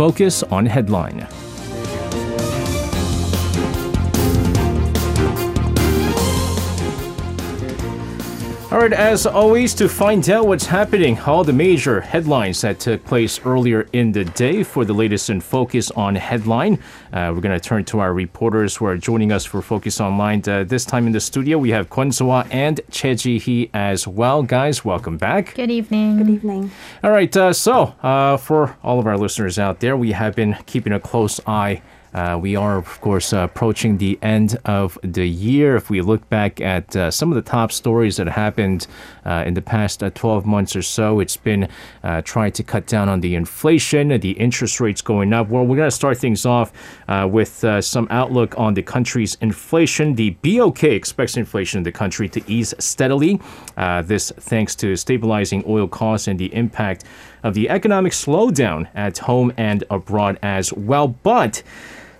Focus on Headline. All right, as always, to find out what's happening, all the major headlines that took place earlier in the day for the latest in Focus on Headline, uh, we're going to turn to our reporters who are joining us for Focus Online. Uh, this time in the studio, we have Kwon Soa and Che Ji-hee as well. Guys, welcome back. Good evening. Good evening. All right, uh, so uh, for all of our listeners out there, we have been keeping a close eye uh, we are, of course, uh, approaching the end of the year. If we look back at uh, some of the top stories that happened uh, in the past uh, 12 months or so, it's been uh, trying to cut down on the inflation, the interest rates going up. Well, we're going to start things off with some outlook on the country's inflation. The BOK expects inflation in the country to ease steadily. this thanks to stabilizing oil costs and the impact of the economic slowdown at home and abroad as well. But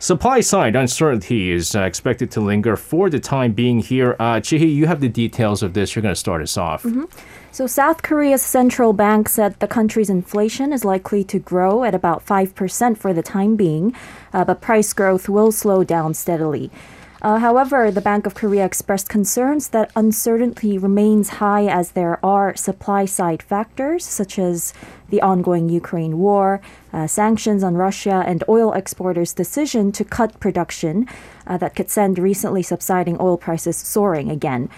Supply side uncertainty is uh, expected to linger for the time being here. Uh, Chihi, you have the details of this. You're going to start us off. Mm-hmm. So, South Korea's central bank said the country's inflation is likely to grow at about 5% for the time being, uh, but price growth will slow down steadily. Uh, however, the Bank of Korea expressed concerns that uncertainty remains high as there are supply side factors such as the ongoing Ukraine war, uh, sanctions on Russia, and oil exporters' decision to cut production uh, that could send recently subsiding oil prices soaring again.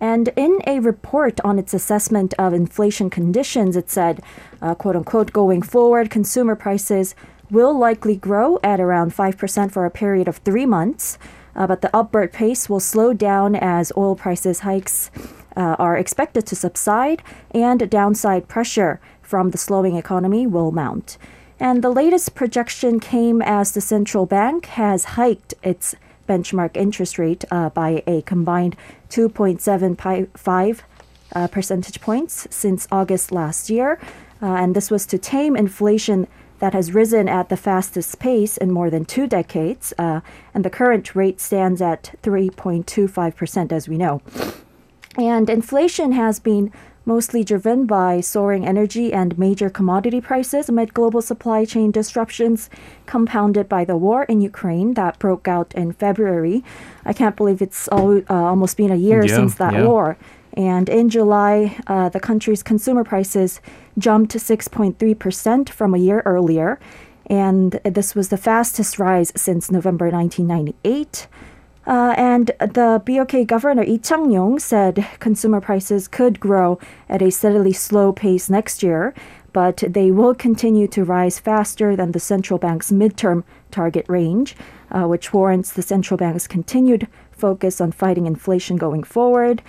And in a report on its assessment of inflation conditions, it said, uh, quote unquote, going forward, consumer prices will likely grow at around 5% for a period of three months uh, but the upward pace will slow down as oil prices hikes uh, are expected to subside and downside pressure from the slowing economy will mount. And the latest projection came as the central bank has hiked its benchmark interest rate uh, by a combined 2.75 uh, percentage points since August last year. Uh, and this was to tame inflation that has risen at the fastest pace in more than two decades, uh, and the current rate stands at 3.25%, as we know. And inflation has been mostly driven by soaring energy and major commodity prices amid global supply chain disruptions, compounded by the war in Ukraine that broke out in February. I can't believe it's all, uh, almost been a year yeah, since that yeah. war. And in July, uh, the country's consumer prices jumped 6.3% from a year earlier. And this was the fastest rise since November 1998. Uh, and the BOK governor Lee Chang-yong said consumer prices could grow at a steadily slow pace next year, but they will continue to rise faster than the central bank's midterm target range, uh, which warrants the central bank's continued focus on fighting inflation going forward.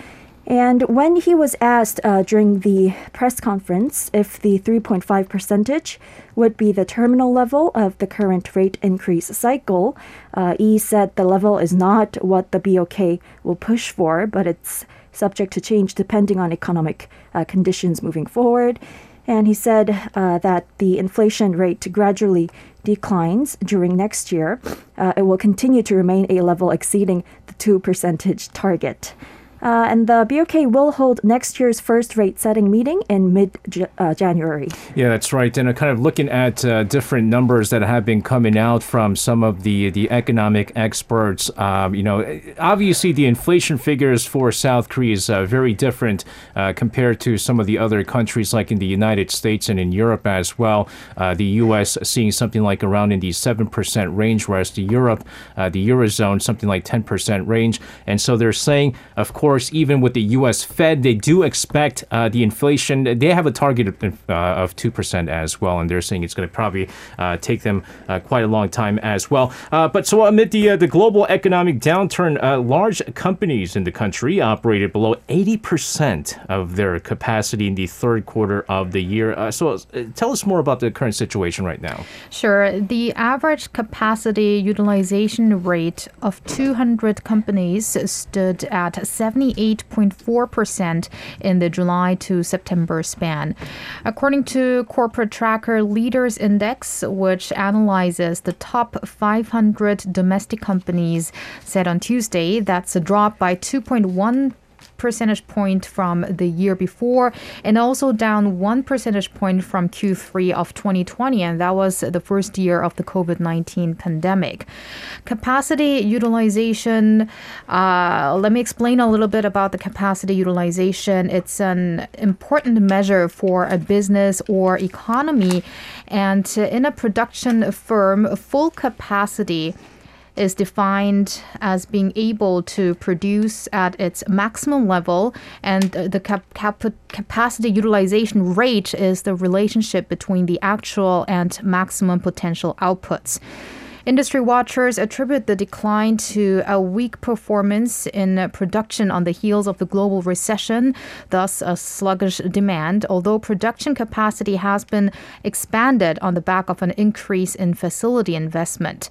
And when he was asked uh, during the press conference if the 3.5 percentage would be the terminal level of the current rate increase cycle, uh, Lee said the level is not what the BOK will push for, but it's subject to change depending on economic uh, conditions moving forward. And he said uh, that the inflation rate gradually declines during next year. Uh, it will continue to remain a level exceeding the 2 percentage target. Uh, and the BOK will hold next year's first rate setting meeting in mid uh, January. Yeah, that's right. And uh, kind of looking at uh, different numbers that have been coming out from some of the the economic experts, um, you know, obviously the inflation figures for South Korea is uh, very different uh, compared to some of the other countries like in the United States and in Europe as well. the U.S. seeing something like around in the seven percent range, whereas the Europe, the eurozone, something like ten percent range. And so they're saying, of course course, even with the U.S. Fed, they do expect uh, the inflation. They have a target of, uh, of 2% as well, and they're saying it's going to probably uh, take them uh, quite a long time as well. Uh, but so amid the, the global economic downturn, large companies in the country operated below 80% of their capacity in the third quarter of the year. so tell us more about the current situation right now. Sure. The average capacity utilization rate of 200 companies stood at 70 78.4% in the July to September span. According to Corporate Tracker Leaders Index, which analyzes the top 500 domestic companies, said on Tuesday that's a drop by 2.1 percentage point from the year before and also down one percentage point from Q3 of 2020. And that was the first year of the COVID 19 pandemic. Capacity utilization, uh, let me explain a little bit about the capacity utilization. It's an important measure for a business or economy. And in a production firm, full capacity is defined as being able to produce at its maximum level, and the cap- cap- capacity utilization rate is the relationship between the actual and maximum potential outputs. Industry watchers attribute the decline to a weak performance in production on the heels of the global recession, thus a sluggish demand, although production capacity has been expanded on the back of an increase in facility investment.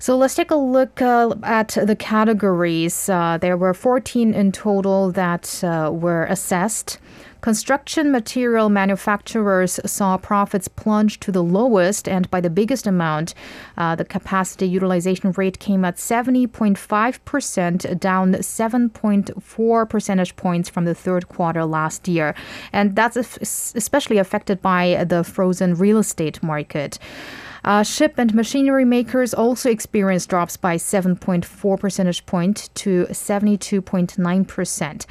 So let's take a look uh, at the categories. Uh, there were 14 in total that uh, were assessed. Construction material manufacturers saw profits plunge to the lowest and by the biggest amount. Uh, the capacity utilization rate came at 70.5%, down 7.4 percentage points from the third quarter last year. And that's especially affected by the frozen real estate market. Uh, ship and machinery makers also experienced drops by 7.4 percentage point to 72.9%.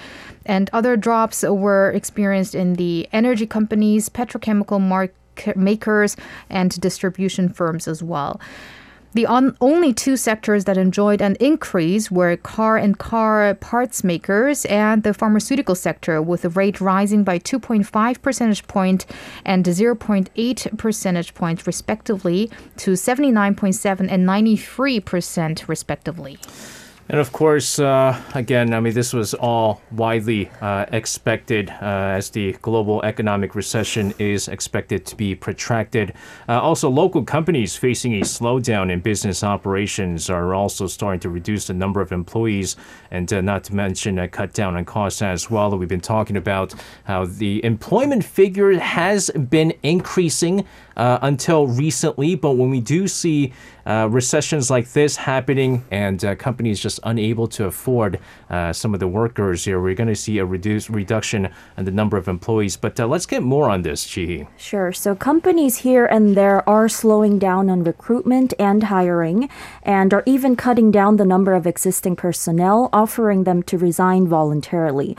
And other drops were experienced in the energy companies, petrochemical makers, and distribution firms as well. The on, only two sectors that enjoyed an increase were car and car parts makers and the pharmaceutical sector, with the rate rising by 2.5 percentage point and 0.8 percentage points respectively to 79.7 and 93 percent respectively. And of course, uh, again, I mean, this was all widely uh, expected uh, as the global economic recession is expected to be protracted. Uh, also, local companies facing a slowdown in business operations are also starting to reduce the number of employees and uh, not to mention a cut down on costs as well. That we've been talking about how the employment figure has been increasing uh, until recently. But when we do see uh, recessions like this happening and uh, companies just unable to afford uh, some of the workers here, we're going to see a reduce, reduction in the number of employees. But uh, let's get more on this, Chi. Sure. So companies here and there are slowing down on recruitment and hiring and are even cutting down the number of existing personnel, offering them to resign voluntarily.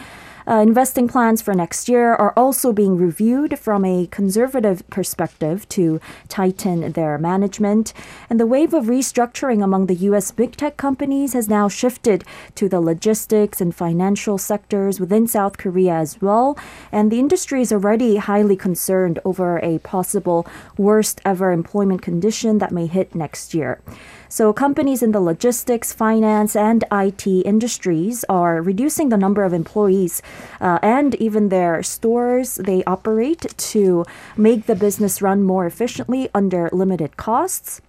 Uh, investing plans for next year are also being reviewed from a conservative perspective to tighten their management. And the wave of restructuring among the U.S. big tech companies has now shifted to the logistics and financial sectors within South Korea as well. And the industry is already highly concerned over a possible worst ever employment condition that may hit next year. So companies in the logistics, finance, and IT industries are reducing the number of employees uh, and even their stores they operate to make the business run more efficiently under limited costs.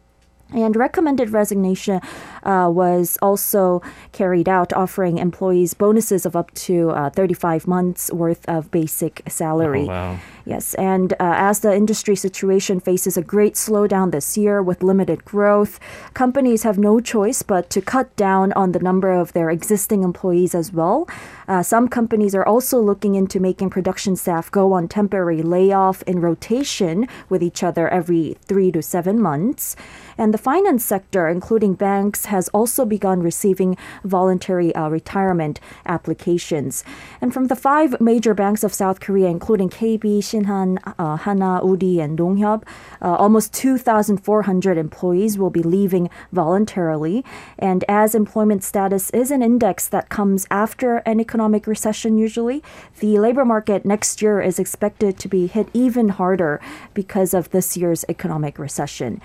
And recommended resignation uh, was also carried out, offering employees bonuses of up to uh, 35 months worth of basic salary. Oh, wow. Yes, and uh, as the industry situation faces a great slowdown this year with limited growth, companies have no choice but to cut down on the number of their existing employees as well. Uh, some companies are also looking into making production staff go on temporary layoff in rotation with each other every three to seven months. And the finance sector, including banks, has also begun receiving voluntary uh, retirement applications. And from the five major banks of South Korea, including KB, Shinhan, uh, Hana, Woori, and Nonghyup, uh, almost 2,400 employees will be leaving voluntarily. And as employment status is an index that comes after an economic recession, usually, the labor market next year is expected to be hit even harder because of this year's economic recession.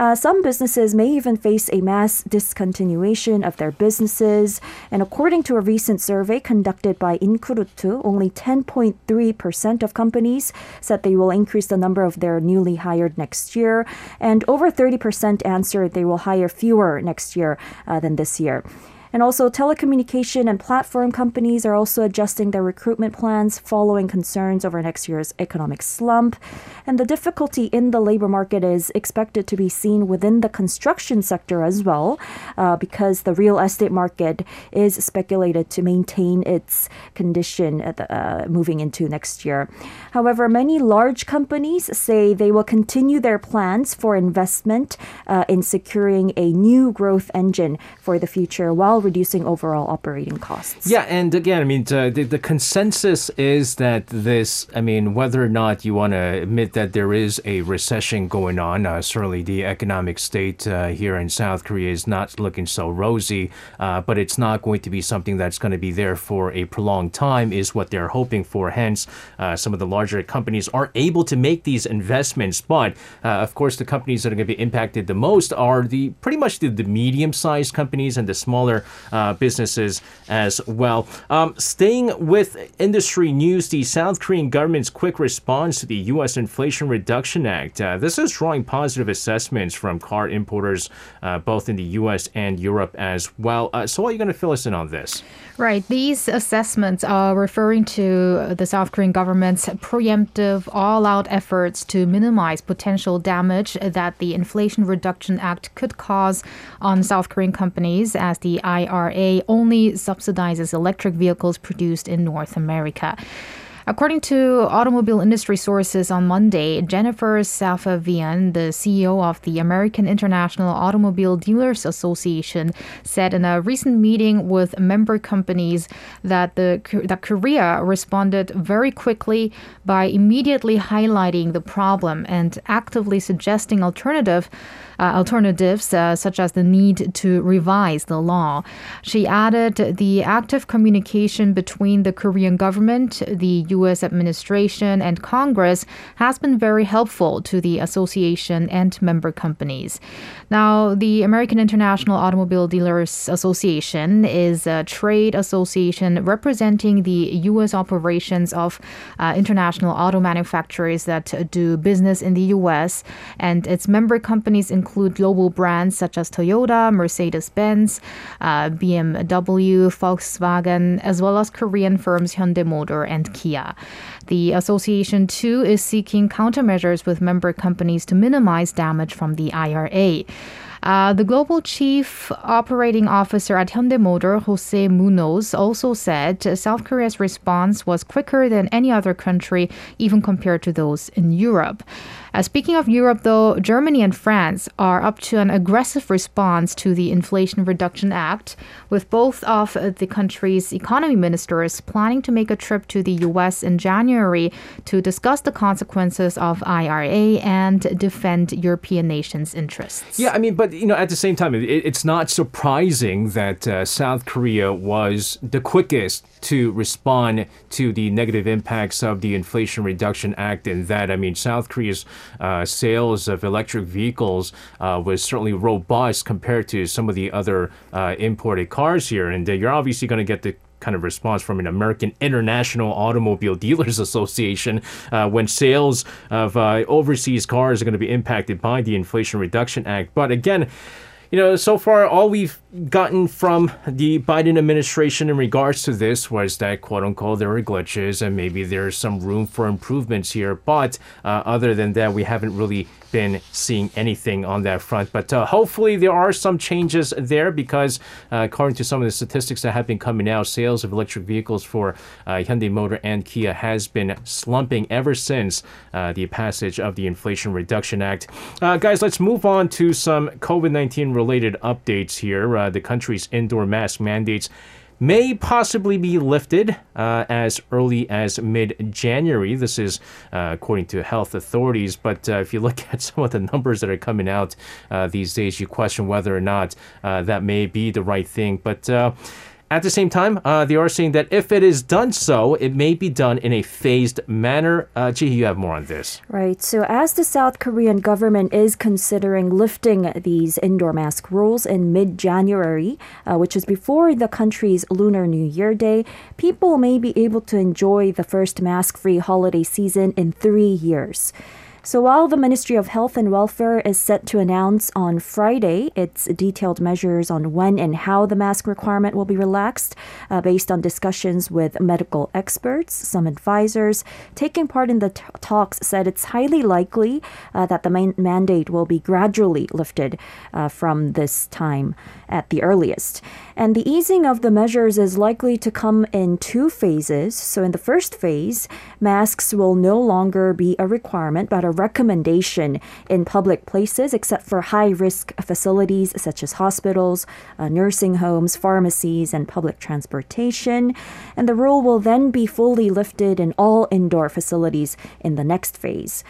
Uh, some businesses may even face a mass discontinuation of their businesses. And according to a recent survey conducted by Incruit, only 10.3% of companies said they will increase the number of their newly hired next year. And over 30% answered they will hire fewer next year uh, than this year. And also, telecommunication and platform companies are also adjusting their recruitment plans following concerns over next year's economic slump. And the difficulty in the labor market is expected to be seen within the construction sector as well, uh, because the real estate market is speculated to maintain its condition the, uh, moving into next year. However, many large companies say they will continue their plans for investment uh, in securing a new growth engine for the future while reducing overall operating costs. Yeah, and again, I mean, the, the consensus is that this, I mean, whether or not you want to admit that there is a recession going on, uh, certainly the economic state uh, here in South Korea is not looking so rosy, uh, but it's not going to be something that's going to be there for a prolonged time, is what they're hoping for. Hence, uh, some of the larger companies are able to make these investments, but uh, of course, the companies that are going to be impacted the most are the pretty much the, the medium sized companies and the smaller uh, businesses as well. Um, staying with industry news, the South Korean government's quick response to the U.S. Inflation Reduction Act. Uh, this is drawing positive assessments from car importers, uh, both in the U.S. and Europe as well. Uh, so, are you going to fill us in on this? Right. These assessments are referring to the South Korean government's preemptive, all out efforts to minimize potential damage that the Inflation Reduction Act could cause on South Korean companies as the IRA only subsidizes electric vehicles produced in North America. According to automobile industry sources on Monday, Jennifer Safavian, the CEO of the American International Automobile Dealers Association, said in a recent meeting with member companies that the that Korea responded very quickly by immediately highlighting the problem and actively suggesting alternative alternatives, uh, such as the need to revise the law. She added the active communication between the Korean government, the U.S. administration, and Congress has been very helpful to the association and member companies. Now, the American International Automobile Dealers Association is a trade association representing the U.S. operations of uh, international auto manufacturers that do business in the U.S., and its member companies include include global brands such as Toyota, Mercedes Benz, uh, BMW, Volkswagen, as well as Korean firms Hyundai Motor and Kia. The association, too, is seeking countermeasures with member companies to minimize damage from the IRA. Uh, the global chief operating officer at Hyundai Motor, Jose Munoz, also said South Korea's response was quicker than any other country, even compared to those in Europe. Uh, speaking of Europe, though, Germany and France are up to an aggressive response to the Inflation Reduction Act, with both of the country's economy ministers planning to make a trip to the U.S. in January to discuss the consequences of IRA and defend European nations' interests. Yeah, I mean, but you know, at the same time, it, it's not surprising that uh, South Korea was the quickest to respond to the negative impacts of the Inflation Reduction Act. And that, I mean, South Korea's uh, sales of electric vehicles uh, was certainly robust compared to some of the other uh, imported cars here. And uh, you're obviously going to get the kind of response from an American International Automobile Dealers Association uh, when sales of uh, overseas cars are going to be impacted by the Inflation Reduction Act. But again, you know, so far all we've gotten from the Biden administration in regards to this was that quote unquote there are glitches and maybe there's some room for improvements here. But uh, other than that, we haven't really been seeing anything on that front. But uh, hopefully there are some changes there because uh, according to some of the statistics that have been coming out, sales of electric vehicles for uh, Hyundai Motor and Kia has been slumping ever since uh, the passage of the Inflation Reduction Act. Uh, guys, let's move on to some COVID 19 related updates here. Uh, the country's indoor mask mandates may possibly be lifted uh, as early as mid January. This is uh, according to health authorities. But uh, if you look at some of the numbers that are coming out uh, these days, you question whether or not uh, that may be the right thing. But uh, at the same time, uh, they are saying that if it is done so, it may be done in a phased manner. Uh, you have more on this. Right. So, as the South Korean government is considering lifting these indoor mask rules in mid January, uh, which is before the country's Lunar New Year Day, people may be able to enjoy the first mask free holiday season in three years. So while the Ministry of Health and Welfare is set to announce on Friday its detailed measures on when and how the mask requirement will be relaxed, uh, based on discussions with medical experts, some advisors taking part in the t- talks said it's highly likely uh, that the main mandate will be gradually lifted uh, from this time at the earliest. And the easing of the measures is likely to come in two phases. So in the first phase, masks will no longer be a requirement but recommendation in public places except for high risk facilities such as hospitals, uh, nursing homes, pharmacies, and public transportation. And the rule will then be fully lifted in all indoor facilities in the next phase.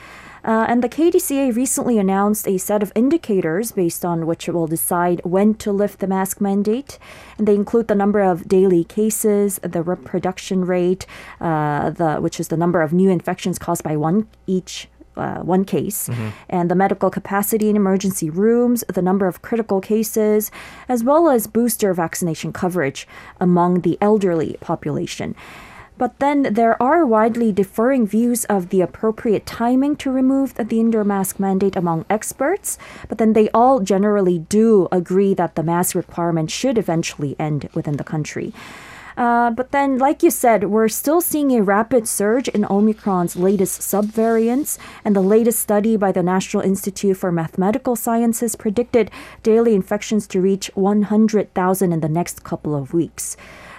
Uh, and the KDCA recently announced a set of indicators based on which it will decide when to lift the mask mandate. And they include the number of daily cases, the reproduction rate, uh, the which is the number of new infections caused by one each uh, one case, and the medical capacity in emergency rooms, the number of critical cases, as well as booster vaccination coverage among the elderly population. But then there are widely differing views of the appropriate timing to remove the indoor mask mandate among experts. But then they all generally do agree that the mask requirement should eventually end within the country. Uh, but then, like you said, we're still seeing a rapid surge in Omicron's latest subvariants, and the latest study by the National Institute for Mathematical Sciences predicted daily infections to reach 100,000 in the next couple of weeks.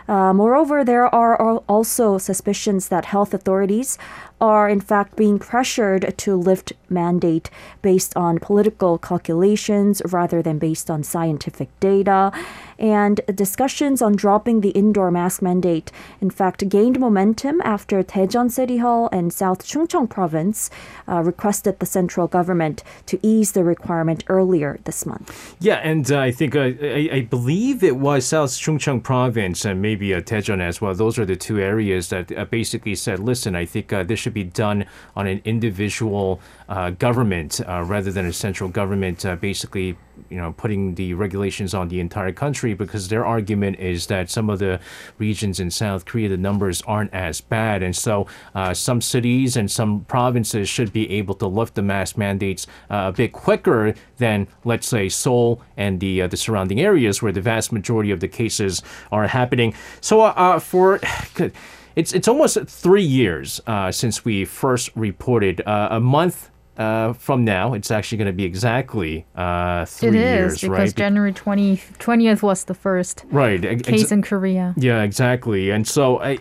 Uh, moreover, there are also suspicions that health authorities are in fact being pressured to lift mandate based on political calculations rather than based on scientific data. And discussions on dropping the indoor mask mandate, in fact, gained momentum after Daejeon City Hall and South Chungcheong Province uh, requested the central government to ease the requirement earlier this month. Yeah, and uh, I think uh, I, I believe it was South Chungcheong Province and maybe uh, Daejeon as well. Those are the two areas that uh, basically said, "Listen, I think uh, this should be done on an individual uh, government uh, rather than a central government." Uh, basically, you know, putting the regulations on the entire country because their argument is that some of the regions in South Korea the numbers aren't as bad, and so uh, some cities and some provinces should be able to lift the mask mandates uh, a bit quicker than, let's say, Seoul and the uh, the surrounding areas where the vast majority of the cases are happening. So uh, uh, for it's it's almost three years uh, since we first reported uh, a month. Uh, from now, it's actually going to be exactly uh, three It years, is because right? January 20, 20th was the first right. ex- case in Korea. yeah, exactly. And so I,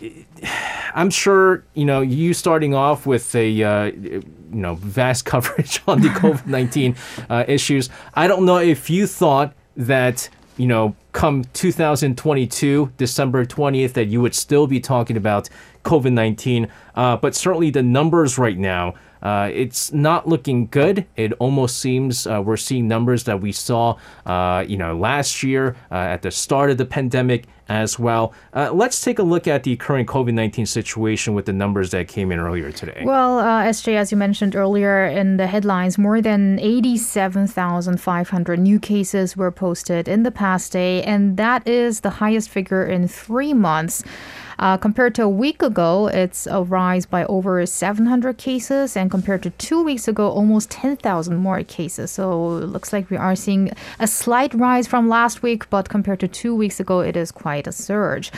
I'm sure you know you starting off with a uh, you know vast coverage on the COVID nineteen uh, issues. I don't know if you thought that you know come 2022 December 20th that you would still be talking about COVID nineteen, uh, but certainly the numbers right now. Uh, it's not looking good. It almost seems uh, we're seeing numbers that we saw, uh, you know, last year uh, at the start of the pandemic as well. Uh, let's take a look at the current COVID nineteen situation with the numbers that came in earlier today. Well, uh, SJ, as you mentioned earlier in the headlines, more than 87,500 new cases were posted in the past day, and that is the highest figure in three months. Uh, compared to a week ago, it's a rise by over 700 cases, and compared to two weeks ago, almost 10,000 more cases. So it looks like we are seeing a slight rise from last week, but compared to two weeks ago, it is quite a surge.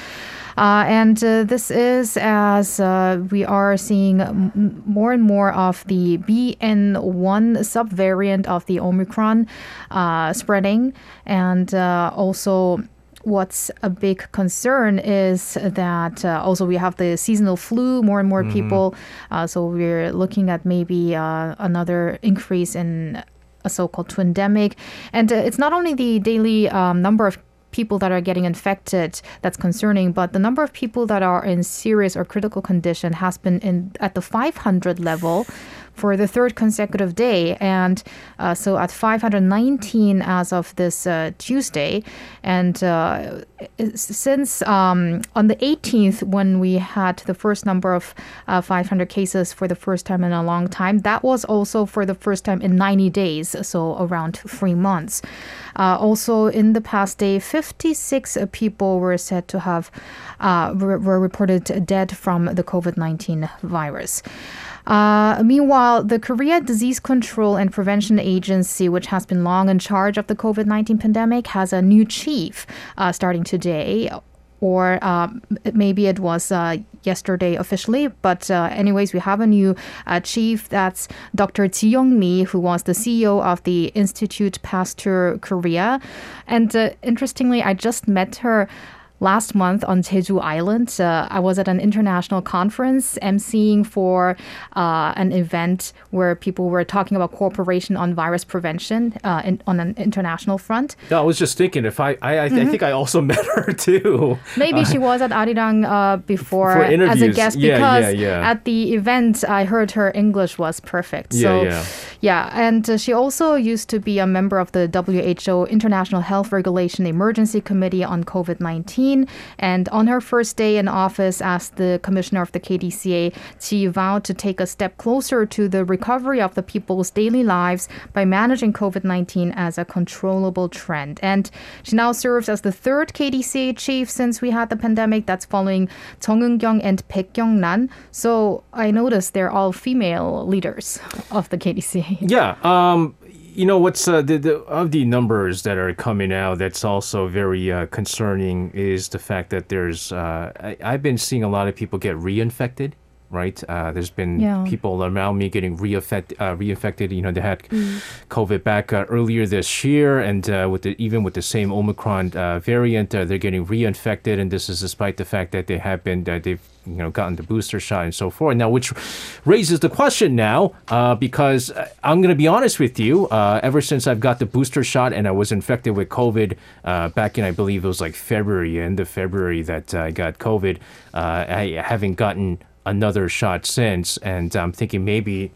Uh, and uh, this is as uh, we are seeing m- more and more of the BN1 subvariant of the Omicron uh, spreading, and uh, also. What's a big concern is that uh, also we have the seasonal flu, more and more people. Uh, so we're looking at maybe uh, another increase in a so-called twindemic, and uh, it's not only the daily um, number of people that are getting infected that's concerning, but the number of people that are in serious or critical condition has been in at the 500 level for the third consecutive day, and uh, so at 519 as of this uh, Tuesday, and uh, since um, on the 18th when we had the first number of uh, 500 cases for the first time in a long time, that was also for the first time in 90 days, so around three months. Uh, also, in the past day, 56 people were said to have uh, were, were reported dead from the COVID 19 virus. Uh, meanwhile, the Korea Disease Control and Prevention Agency, which has been long in charge of the COVID 19 pandemic, has a new chief uh, starting today. Or um, maybe it was uh, yesterday officially, but uh, anyways, we have a new uh, chief. That's Dr. Ji Young Mi, who was the CEO of the Institute Pasteur Korea. And uh, interestingly, I just met her last month on Jeju Island. Uh, I was at an international conference emceeing for uh, an event where people were talking about cooperation on virus prevention uh, in, on an international front. No, I was just thinking if I, I, I, th- I think I also met her too. Maybe she was at Arirang uh, before For as a guest Yeah, because yeah, yeah. at the event I heard her English was perfect. Yeah, so yeah. yeah, and uh, she also used to be a member of the WHO International Health Regulation Emergency Committee on COVID 19. And on her first day in office as the commissioner of the KDCA, she vowed to take a step closer to the recovery of the people's daily lives by managing COVID 19 as a controllable trend. And she now serves as the third KDCA chief since we had the pandemic. That's following Chung Eun-kyung and Baek Kyung-nan. So I noticed they're all female leaders of the KDCA. Yeah. Um, you know what's uh, the, the of the numbers that are coming out that's also very uh, concerning is the fact that there's uh, I, I've been seeing a lot of people get reinfected. Right, uh, there's been Yeah. people around me getting reinfect, uh, reinfected. You know, they had COVID back uh, earlier this year, and uh, with the, even with the same Omicron uh, variant, uh, they're getting reinfected, and this is despite the fact that they have been they've you know gotten the booster shot and so forth. Now, which raises the question now, uh, because I'm going to be honest with you. Uh, ever since I've got the booster shot and I was infected with COVID uh, back in, I believe it was like February, end of February, that I got COVID. Uh, I haven't gotten another shot since, and I'm thinking maybe.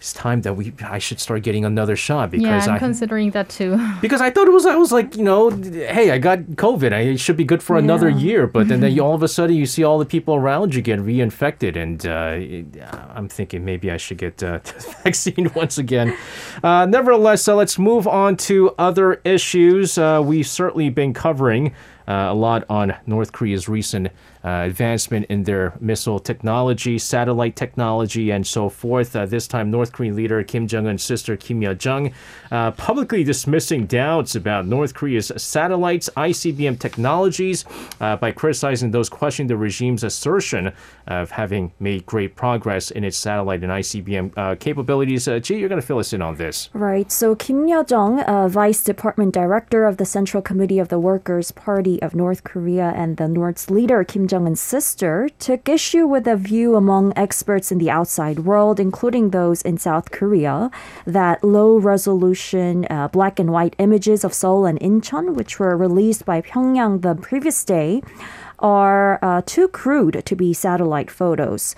It's time that we I should start getting another shot Yeah, because I'm I considering that too. because I thought it was I was like you know hey I got COVID I should be good for another year but then, then you, all of a sudden you see all the people around you get reinfected and uh, it- I'm thinking maybe I should get uh, the vaccine once again. Uh, nevertheless, uh, let's move on to other issues. Uh, we've certainly been covering. Uh, a lot on North Korea's recent uh, advancement in their missile technology, satellite technology, and so forth. Uh, this time, North Korean leader Kim Jong Un's sister Kim Yo Jong publicly dismissing doubts about North Korea's satellites, ICBM technologies, by criticizing those questioning the regime's assertion of having made great progress in its satellite and ICBM uh, capabilities. Uh, Ji, you're going to fill us in on this. Right. So Kim Yo Jong, uh, Vice Department Director of the Central Committee of the Workers' Party of North Korea and the North's leader Kim Jong Un's sister, took issue with a view among experts in the outside world, including those in South Korea, that low-resolution uh, black and white images of Seoul and Incheon, which were released by Pyongyang the previous day, are uh, too crude to be satellite photos.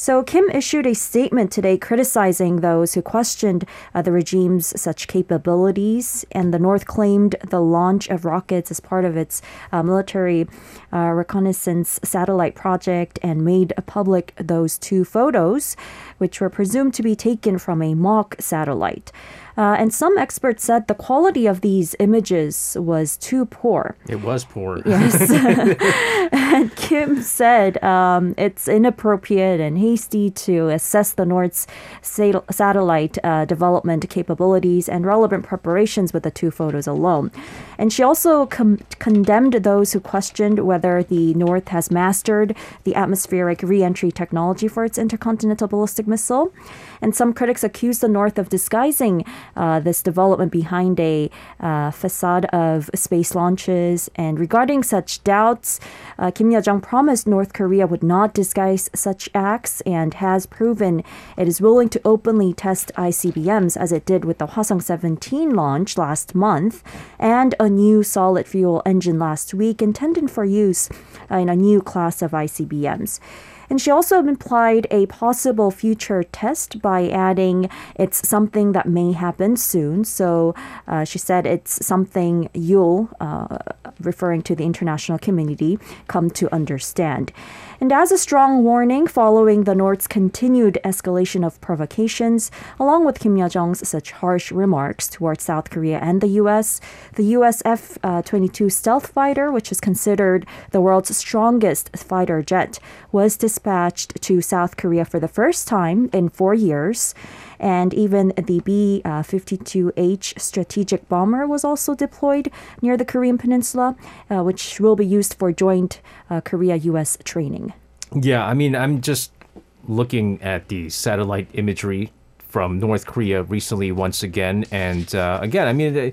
So Kim issued a statement today criticizing those who questioned uh, the regime's such capabilities, and the North claimed the launch of rockets as part of its uh, military uh, reconnaissance satellite project and made public those two photos, which were presumed to be taken from a mock satellite. Uh, and some experts said the quality of these images was too poor. It was poor. Yes. and Kim said um, it's inappropriate and hasty to assess the North's sat- satellite uh, development capabilities and relevant preparations with the two photos alone. And she also com- condemned those who questioned whether the North has mastered the atmospheric reentry technology for its intercontinental ballistic missile. And some critics accuse the North of disguising uh, this development behind a uh, facade of space launches. And regarding such doubts, uh, Kim Yo Jong promised North Korea would not disguise such acts and has proven it is willing to openly test ICBMs as it did with the Hwasong 17 launch last month and a new solid fuel engine last week intended for use in a new class of ICBMs. And she also implied a possible future test by adding it's something that may happen soon. So uh, she said it's something you'll, uh, referring to the international community, come to understand. And as a strong warning following the North's continued escalation of provocations, along with Kim Yo Jong's such harsh remarks towards South Korea and the U.S., the U.S. F uh, 22 stealth fighter, which is considered the world's strongest fighter jet, was dispatched to South Korea for the first time in four years. And even the B 52H strategic bomber was also deployed near the Korean Peninsula, uh, which will be used for joint uh, Korea US training. Yeah, I mean, I'm just looking at the satellite imagery from North Korea recently once again. And uh, again, I mean,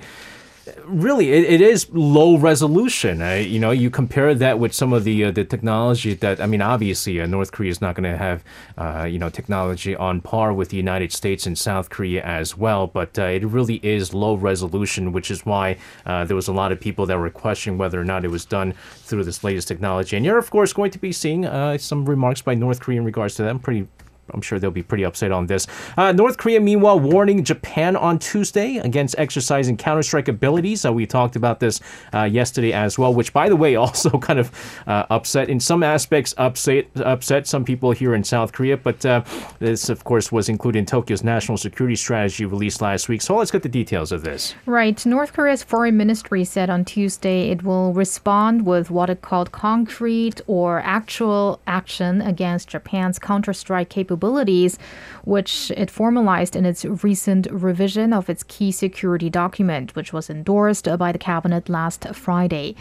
really it, it is low resolution. Uh, you know you compare that with some of the uh, the technology that i mean obviously uh, north korea is not going to have uh, you know technology on par with the united states and south korea as well but uh, it really is low resolution which is why uh, there was a lot of people that were questioning whether or not it was done through this latest technology. And you're of course going to be seeing some remarks by north korea in regards to that. I'm pretty I'm sure they'll be pretty upset on this. Uh, North Korea, meanwhile, warning Japan on Tuesday against exercising counter-strike abilities. Uh, we talked about this uh, yesterday as well, which, by the way, also kind of uh, upset in some aspects, upset upset some people here in South Korea. But uh, this, of course, was included in Tokyo's national security strategy released last week. So let's get the details of this. Right. North Korea's foreign ministry said on Tuesday it will respond with what it called concrete or actual action against Japan's counter-strike capabilities capabilities, which it formalized in its recent revision of its key security document, which was endorsed by the cabinet last Friday.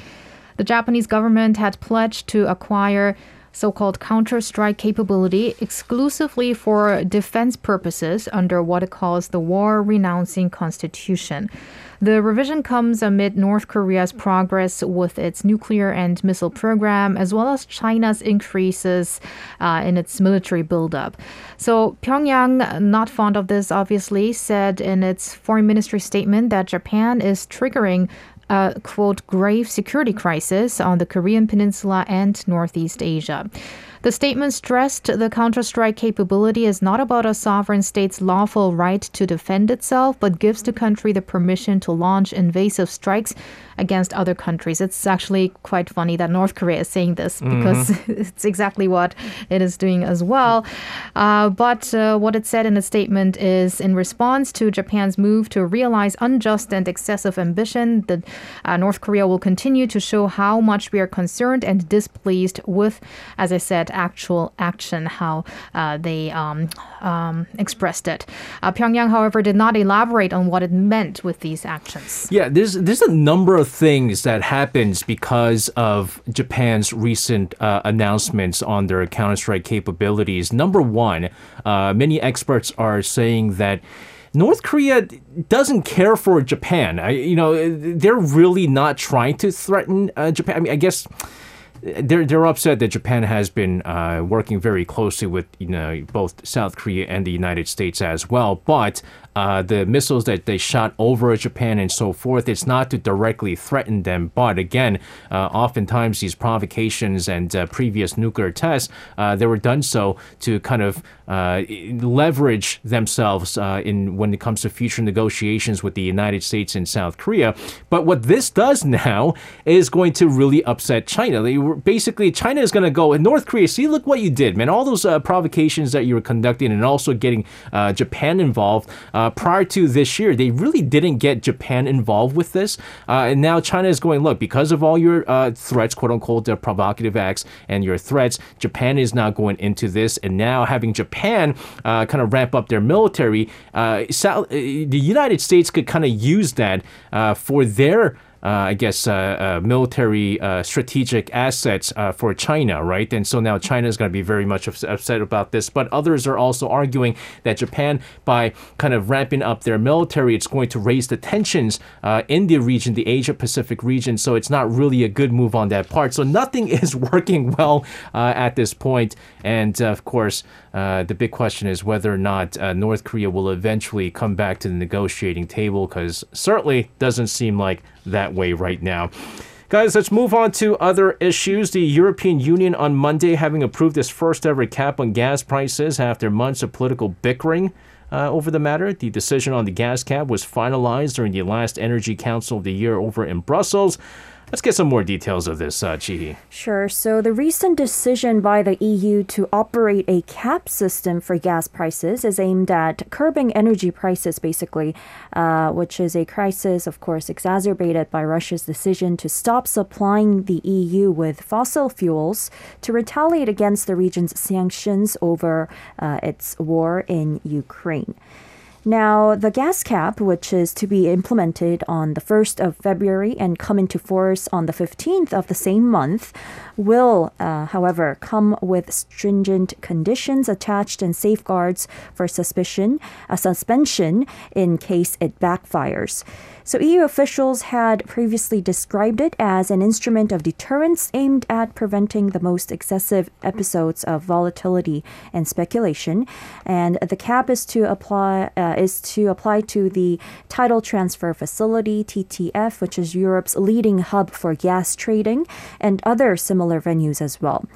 The Japanese government had pledged to acquire so called counter strike capability exclusively for defense purposes under what it calls the war renouncing constitution. The revision comes amid North Korea's progress with its nuclear and missile program, as well as China's increases uh, in its military buildup. So, Pyongyang, not fond of this, obviously, said in its foreign ministry statement that Japan is triggering a quote grave security crisis on the Korean Peninsula and Northeast Asia. The statement stressed the counter-strike capability is not about a sovereign state's lawful right to defend itself, but gives the country the permission to launch invasive strikes against other countries. It's actually quite funny that North Korea is saying this mm-hmm. because mm-hmm. it's exactly what it is doing as well. Uh, but uh, what it said in the statement is in response to Japan's move to realize unjust and excessive ambition, that uh, North Korea will continue to show how much we are concerned and displeased with, as I said, actual action, how uh, they um, um, expressed it. Uh, Pyongyang, however, did not elaborate on what it meant with these actions. Yeah, there's there's a number of things that happens because of Japan's recent uh, announcements on their counterstrike capabilities. Number one, uh, many experts are saying that. North Korea doesn't care for Japan. I, you know, they're really not trying to threaten uh, Japan. I mean, I guess they're they're upset that Japan has been uh, working very closely with you know both South Korea and the United States as well. But uh, the missiles that they shot over Japan and so forth, it's not to directly threaten them. But again, uh, oftentimes these provocations and uh, previous nuclear tests, uh, they were done so to kind of uh, leverage themselves in when it comes to future negotiations with the United States and South Korea. But what this does now is going to really upset China. They were, basically, China is going to go, and North Korea, see, look what you did, man. All those provocations that you were conducting and also getting Japan involved. Uh, prior to this year, they really didn't get Japan involved with this. Uh, and now China is going, look, because of all your uh, threats, quote unquote, the provocative acts and your threats, Japan is now going into this. And now having Japan uh, kind of ramp up their military, uh, South, the United States could kind of use that for their uh, Uh, I guess, uh, uh, military uh, strategic assets uh, for China, right? And so now China is going to be very much upset about this. But others are also arguing that Japan, by kind of ramping up their military, it's going to raise the tensions in the region, the Asia Pacific region. So it's not really a good move on that part. So nothing is working well at this point. And of course, the big question is whether or not North Korea will eventually come back to the negotiating table, because certainly doesn't seem like that way right now. Guys, let's move on to other issues. The European Union on Monday having approved its first ever cap on gas prices after months of political bickering. Uh, over the matter. The decision on the gas cap was finalized during the last Energy Council of the year over in Brussels. Let's get some more details of this, uh, Chihi. Sure. So, the recent decision by the EU to operate a cap system for gas prices is aimed at curbing energy prices, basically, uh, which is a crisis, of course, exacerbated by Russia's decision to stop supplying the EU with fossil fuels to retaliate against the region's sanctions over uh, its war in Ukraine. Now, the gas cap, which is to be implemented on the 1st of February and come into force on the 15th of the same month, will, uh, however, come with stringent conditions attached and safeguards for suspicion, a suspension in case it backfires. So, EU officials had previously described it as an instrument of deterrence aimed at preventing the most excessive episodes of volatility and speculation. And the cap is to apply uh, is to apply to the Title Transfer Facility (TTF), which is Europe's leading hub for gas trading, and other similar venues as well.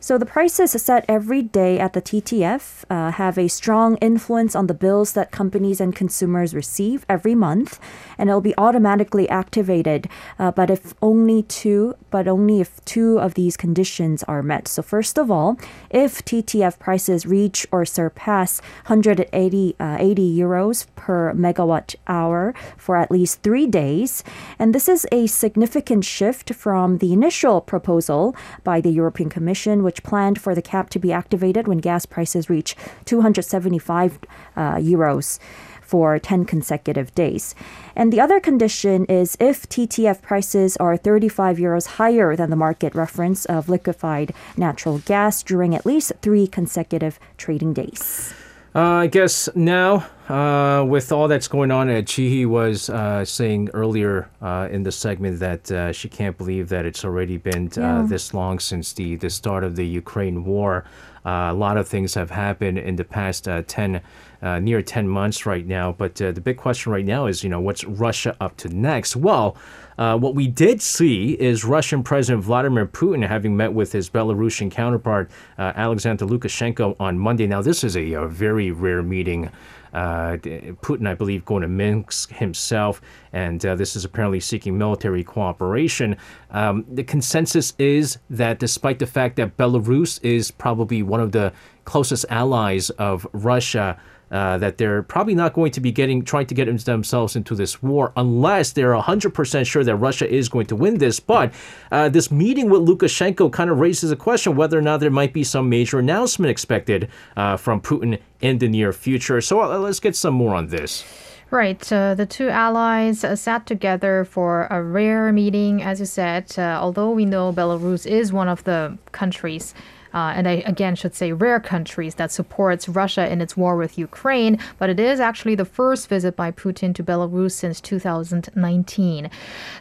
So the prices set every day at the TTF uh, have a strong influence on the bills that companies and consumers receive every month, and it'll be automatically activated. Uh, but if only two, but only if two of these conditions are met. So first of all, if TTF prices reach or surpass 180 uh, 80 euros per megawatt hour for at least three days, and this is a significant shift from the initial proposal by the European Commission which planned for the cap to be activated when gas prices reach 275 uh, euros for 10 consecutive days. And the other condition is if TTF prices are 35 euros higher than the market reference of liquefied natural gas during at least three consecutive trading days. Uh, I guess now, uh, with all that's going on, uh, Chihi was uh, saying earlier uh, in the segment that uh, she can't believe that it's already been Yeah. this long since the, the start of the Ukraine war. a lot of things have happened in the past 10, near 10 months right now. But the big question right now is, you know, what's Russia up to next? Well, uh, what we did see is Russian President Vladimir Putin having met with his Belarusian counterpart uh, Alexander Lukashenko on Monday. Now, this is a, a very rare meeting. Uh, Putin, I believe, going to Minsk himself, and uh, this is apparently seeking military cooperation. Um, the consensus is that despite the fact that Belarus is probably one of the closest allies of Russia, uh, that they're probably not going to be getting trying to get themselves into this war unless they're 100% sure that Russia is going to win this. But uh, this meeting with Lukashenko kind of raises a question whether or not there might be some major announcement expected uh, from Putin in the near future. So uh, let's get some more on this. Right. Uh, the two allies uh, sat together for a rare meeting, as you said. Uh, although we know Belarus is one of the countries uh, and I again should say rare countries that supports Russia in its war with Ukraine, but it is actually the first visit by Putin to Belarus since 2019.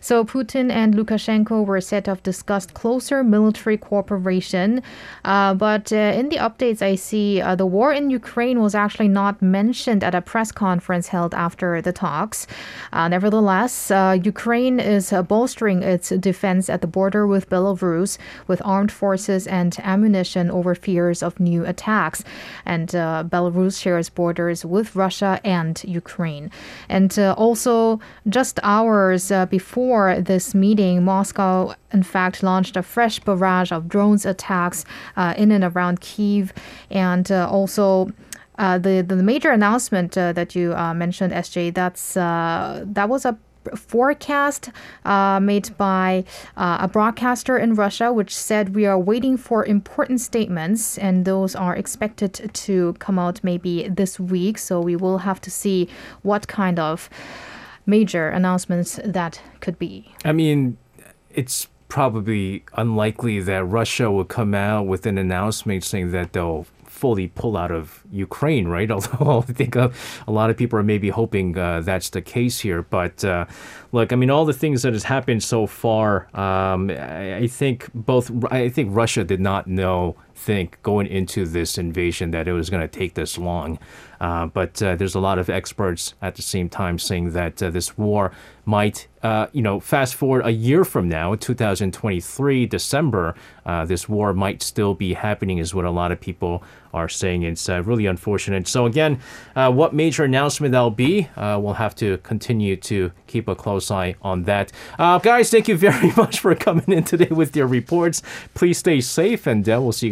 So Putin and Lukashenko were said to have discussed closer military cooperation, uh, but uh, in the updates I see uh, the war in Ukraine was actually not mentioned at a press conference held after the talks. Uh, nevertheless, uh, Ukraine is bolstering its defense at the border with Belarus with armed forces and ammunition over fears of new attacks. And uh, Belarus shares borders with Russia and Ukraine. And uh, also, just hours uh, before this meeting, Moscow, in fact, launched a fresh barrage of drones attacks uh, in and around Kiev. And uh, also, uh, the the major announcement uh, that you uh, mentioned, SJ, that's uh, that was a forecast uh, made by uh, a broadcaster in Russia, which said we are waiting for important statements, and those are expected to come out maybe this week. So we will have to see what kind of major announcements that could be. I mean, it's probably unlikely that Russia will come out with an announcement saying that they'll fully pull out of Ukraine, right? Although I think uh, a lot of people are maybe hoping uh, that's the case here. But uh, look, I mean, all the things that has happened so far, um, I, I think both, I think Russia did not know think going into this invasion that it was going to take this long. Uh, but uh, there's a lot of experts at the same time saying that uh, this war might, uh, you know, fast forward a year from now, 2023, December, uh, this war might still be happening, is what a lot of people are saying. It's uh, really unfortunate. So, again, what major announcement that'll be, we'll have to continue to keep a close eye on that. guys, thank you very much for coming in today with your reports. Please stay safe, and we'll see you